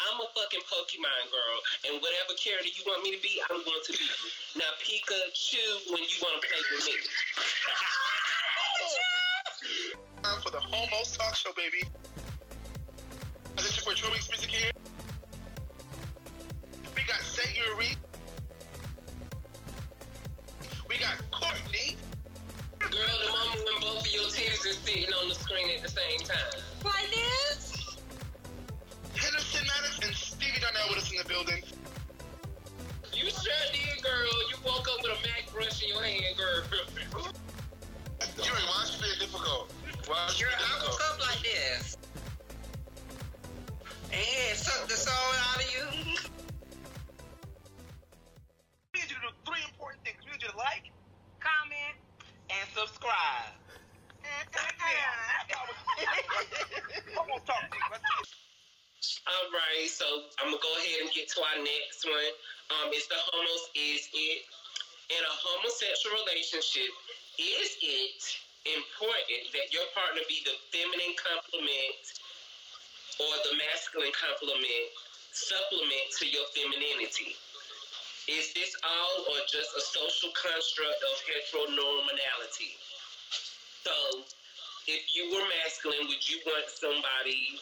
I'm a fucking Pokemon girl, and whatever character you want me to be, I'm going to be. Now, Pikachu when you want to play with me. Time for the Homos Talk Show, baby. This is for two weeks music here. We got Sayuri. We got Courtney. Girl, the moment when both of your titties are sitting on the screen at the same time. Like this? With us in the building. You sure did, girl. You woke up with a Mac brush in your hand, girl. Yuri, why is it difficult? Why is it Girl, I woke up like this. And suck the soul out of you. homosexual relationship? Is it important that your partner be the feminine complement or the masculine complement supplement to your femininity? Is this all or just a social construct of heteronormality? So, if you were masculine, would you want somebody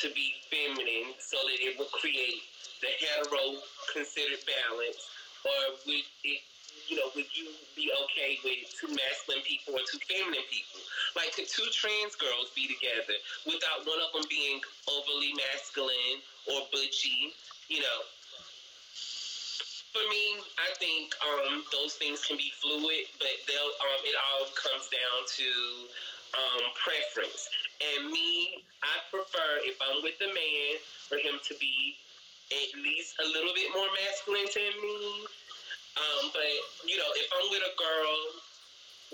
to be feminine so that it would create the hetero considered balance, or would it, you know, would you be okay with two masculine people or two feminine people? Like, could two trans girls be together without one of them being overly masculine or butchy? You know, for me, I think um, those things can be fluid, but they'll um, it all comes down to um, preference. And me, I prefer if I'm with a man for him to be at least a little bit more masculine than me. Um, but you know, if I'm with a girl,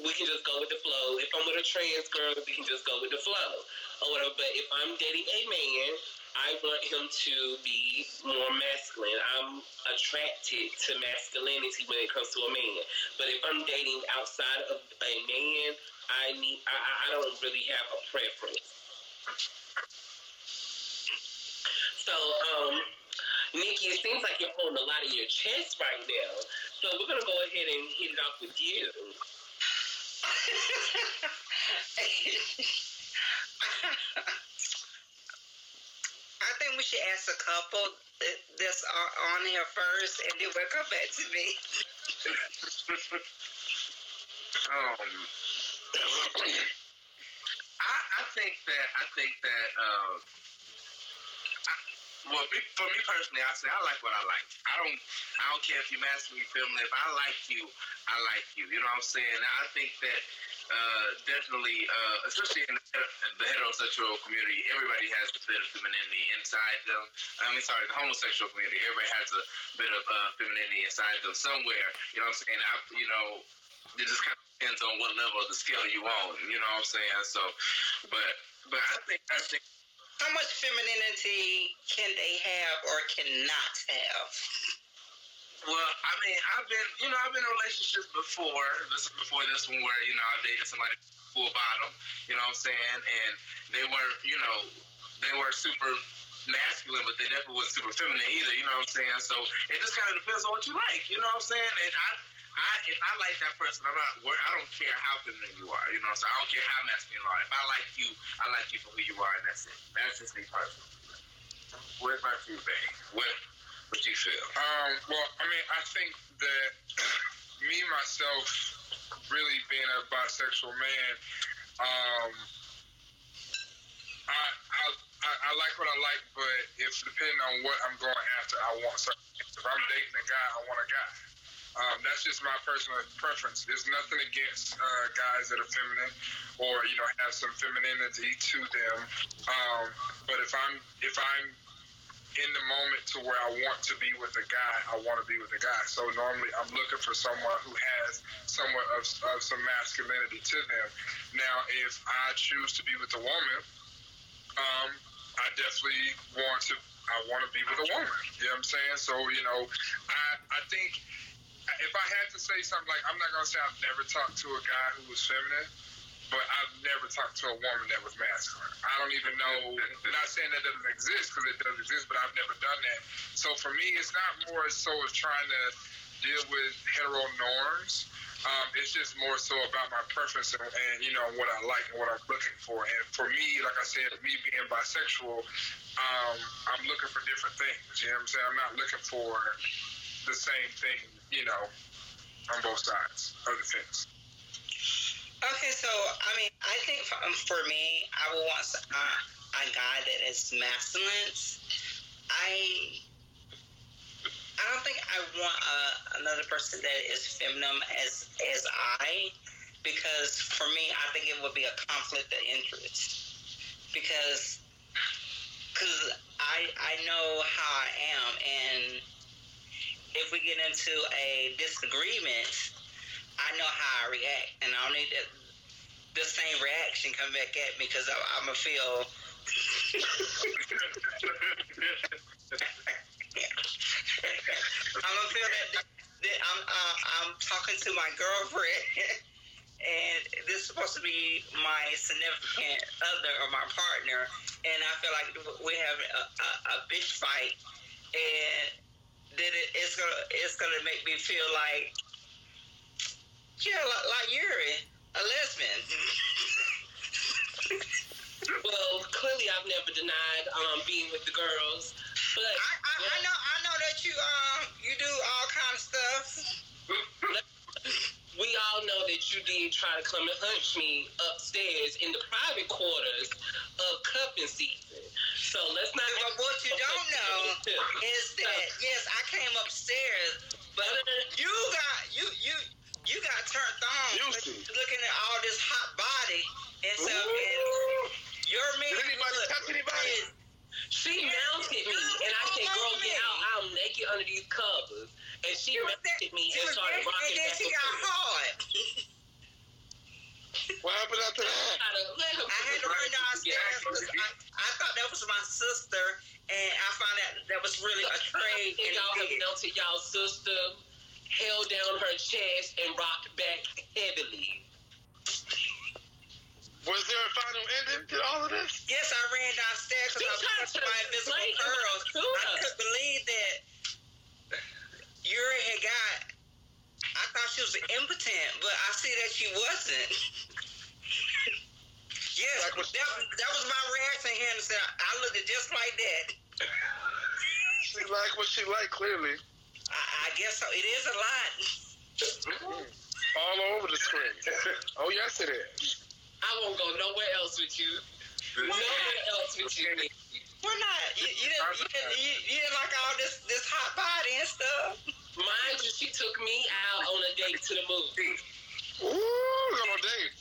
we can just go with the flow. If I'm with a trans girl, we can just go with the flow or whatever. But if I'm dating a man, I want him to be more masculine. I'm attracted to masculinity when it comes to a man. But if I'm dating outside of a man, I need I, I- don't really have a preference. So, um, Nikki, it seems like you're holding a lot in your chest right now. So we're gonna go ahead and hit it off with you. I think we should ask a couple that- that's on on here first, and then we'll come back to me. Um, I, I think that I think that uh, I, well, me, for me personally, I say I like what I like. I don't I don't care if you're masculine, feminine. If I like you, I like you. You know what I'm saying? I think that uh, definitely, uh, especially in the, heterosexual community, everybody has a bit of femininity inside them. I mean, sorry, the homosexual community, everybody has a bit of uh, femininity inside them somewhere. You know what I'm saying? I, you know, it just kind of depends on what level of the scale you on. You know what I'm saying? So, but but I think I think How much femininity can they have or cannot have? Well, I mean, I've been, you know, I've been in relationships before. This is before this one, where you know I dated somebody full bottom. You know what I'm saying? And they weren't, you know, they weren't super masculine, but they definitely wasn't super feminine either. You know what I'm saying? So it just kind of depends on what you like. You know what I'm saying? And I. I, if I like that person, I'm not. I don't care how feminine you are. You know, so I don't care how masculine you are. If I like you, I like you for who you are, and that's it. That's just me personally. What about you, babe? What what you feel? Um, well, I mean, I think that me myself, really being a bisexual man, um, I, I I I like what I like, but if depending on what I'm going after, I want something. If I'm dating a guy, I want a guy. Um, that's just my personal preference. There's nothing against uh, guys that are feminine or you know have some femininity to them. Um, but if I'm if I'm in the moment to where I want to be with a guy, I want to be with a guy. So normally I'm looking for someone who has somewhat of, of some masculinity to them. Now, if I choose to be with a woman, um, I definitely want to. I want to be with a woman. You know what I'm saying? So you know, I I think if I had to say something like I'm not gonna say I've never talked to a guy who was feminine, but I've never talked to a woman that was masculine. I don't even know. Not saying that doesn't exist because it does exist, but I've never done that. So for me, it's not more so as trying to deal with hetero norms. Um, it's just more so about my preference and, and you know what I like and what I'm looking for. And for me, like I said, me being bisexual, um, I'm looking for different things. You know what I'm saying? I'm not looking for the same thing. You know, on both sides of the fence. Okay, so I mean, I think for, um, for me, I would want a guy that is masculine. I I don't think I want uh, another person that is feminine as as I, because for me, I think it would be a conflict of interest. Because because I I know how I am, and if we get into a disagreement, I know how I react, and I don't need that, the same reaction come back at me because I'm gonna feel. I'm gonna feel that, that I'm uh, I'm talking to my girlfriend, and this is supposed to be my significant other or my partner, and I feel like we have a, a, a bitch fight, and then it, it's gonna it's gonna make me feel like yeah, like, like Yuri, a lesbian. Well, clearly I've never denied um, being with the girls, but I, I, I know I know that you um you do all kind of stuff. we all know that you did try to come and hunch me upstairs in the private quarters of cuffing season. So let's not. But what you don't know is that yes, I came upstairs, but you got you you you got turned on Used to. looking at all this hot body and so And your man, Did anybody look, touch anybody? is- She mounted me, and I said, "Girl, get out! I'm naked under these covers." And she She was there- mounted me and started there, rocking and then back she got hard. What happened after that? Try to let her I had to run downstairs because I, I thought that was my sister, and I found out that was really a trade. And And y'all have it did. melted y'all sister, held down her chest, and rocked back heavily. Was there a final ending to all of this? Yes, I ran downstairs because I was You touched by invisible explain girls. I couldn't believe that Yuri had got. I thought she was impotent, but I see that she wasn't. yes, Like that, was- that was my reaction here. And said, I looked at just like that. She like what she like, clearly. I, I guess so. It is a lot. Mm-hmm. All over the screen. Oh, yes, it is. I won't go nowhere else with you. Nowhere else with you. We're not. You, you, didn't, you, didn't, you, you didn't like all this this hot body and stuff. Mind you, she took me out on a date to the movie. Ooh, on a date.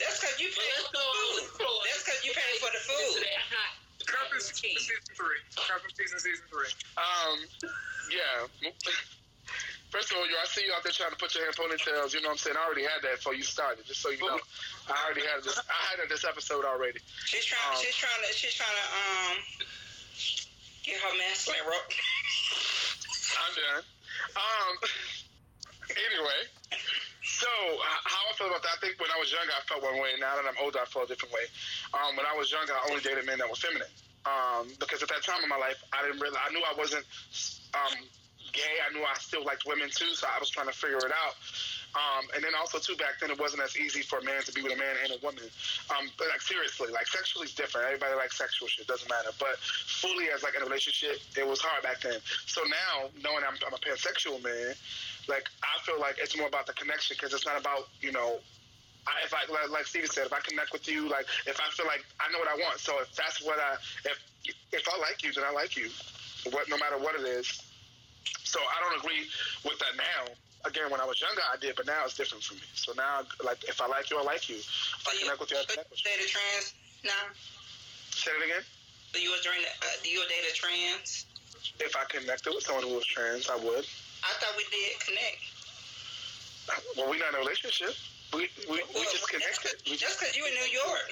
That's because you paid let's for go the on food. the That's because you paid for the To food. that hot Season three. Cuffing season season three. Um, yeah. First of all, yo, I see you out there trying to put your hair in ponytails. You know what I'm saying? I already had that before you started, just so you know. I already had this. I had this episode already. She's trying. Um, she's trying to. She's trying to um get her masculine rope. I'm done. Um. Anyway, so how I feel about that? I think when I was younger, I felt one way. Now that I'm older, I feel a different way. Um, when I was younger, I only dated men that were feminine. Um, because at that time in my life, I didn't really. I knew I wasn't um, gay. I knew I still liked women too, so I was trying to figure it out. Um, and then also too, back then it wasn't as easy for a man to be with a man and a woman. Um, but like seriously, like sexually is different. Everybody likes sexual shit, doesn't matter. But fully as like in a relationship, it was hard back then. So now, knowing I'm, I'm a pansexual man, like I feel like it's more about the connection because it's not about you know. I, if I like, like Steven said, if I connect with you, like if I feel like I know what I want, so if that's what I if if I like you, then I like you, what no matter what it is. So I don't agree with that now. Again, when I was younger, I did, but now it's different for me. So now, like, if I like you, I like you. If I connect with you, I connect with you you. date a trans now? Say it again. Do you during the, uh, do you a date a trans? If I connected with someone who was trans, I would. I thought we did connect. Well, we're not in a relationship. We we, we Well, just connected. We Just just, because you in New York.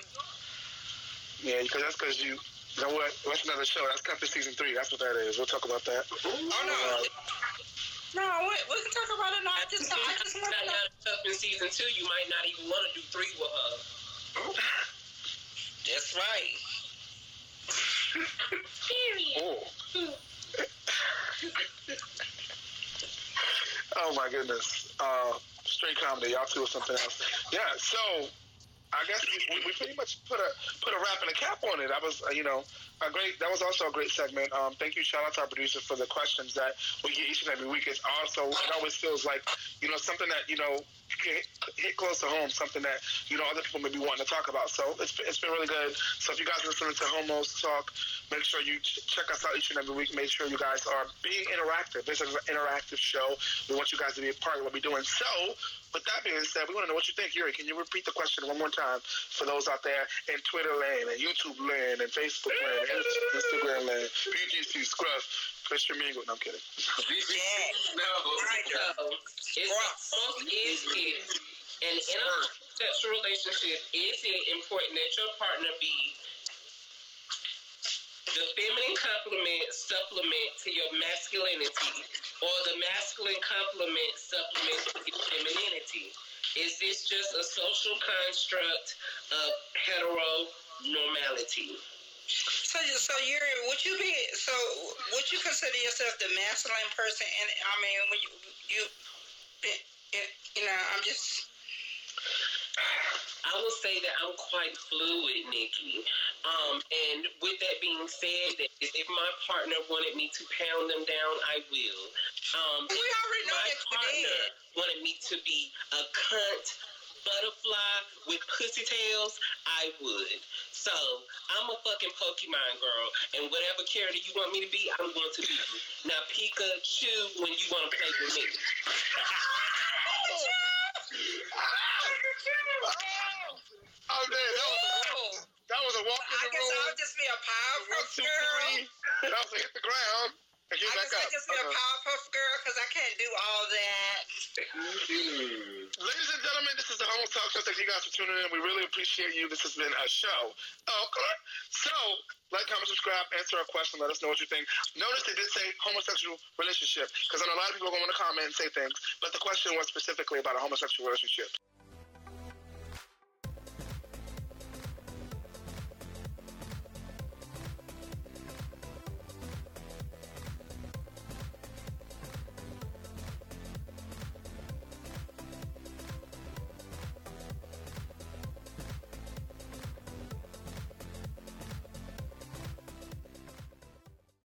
yeah, because that's because you. You know what? That's another show. That's Compass season three. That's what that is. We'll talk about that. Oh no. No, we, we can talk about it. No, I just, I just want to know. now, up in season two, you might not even want to do three with her. That's right. Oh. oh my goodness. Uh, straight comedy. Y'all two or something else. Yeah. So I guess we, we pretty much put a put a wrap and a cap on it. That was uh, you know a great. That was also a great segment. Um, thank you, shout out to our producer for the questions that we get each and every week. It's also it always feels like you know something that you know hit, hit close to home, something that you know other people may be wanting to talk about. So it's it's been really good. So if you guys are listening to Homos Talk, make sure you ch- check us out each and every week. Make sure you guys are being interactive. This is an interactive show. We want you guys to be a part of what we're doing. So with that being said, we want to know what you think. Yuri, can you repeat the question one more time for those out there in Twitter land and YouTube land and Facebook land and Instagram land, PGC, Scruff, Christian Mingle. No, I'm kidding. No, no. It's almost is it. And in a sexual relationship, is it important that your partner be the feminine complement supplement to your masculinity or the masculine complement supplement to your femininity? Is this just a social construct of heteronormality? So, so you're would you be so would you consider yourself the masculine person? And I mean, when you you you know, I'm just I will say that I'm quite fluid, Nikki. Um, and with that being said, that if my partner wanted me to pound them down, I will. Um, we already know my partner wanted me to be a cunt butterfly with pussy tails, I would. So I'm a fucking Pokemon girl, and whatever character you want me to be, I'm going to be. Now Pikachu when you want to play with me. Oh, man, that was a, oh. that was a walk in the room. I guess I'll just be a One, two, Girl. three. That was a hit the ground and get I back guess up. I just be a. Powerpuff Girl because I can't do all that. Mm-hmm. Ladies and gentlemen, this is the Homo Talk Show. Thank you guys for tuning in. We really appreciate you. This has been a show. Okay. So, like, comment, subscribe, answer our question. Let us know what you think. Notice they did say homosexual relationship because I know a lot of people are going to comment and say things, but the question was specifically about a homosexual relationship.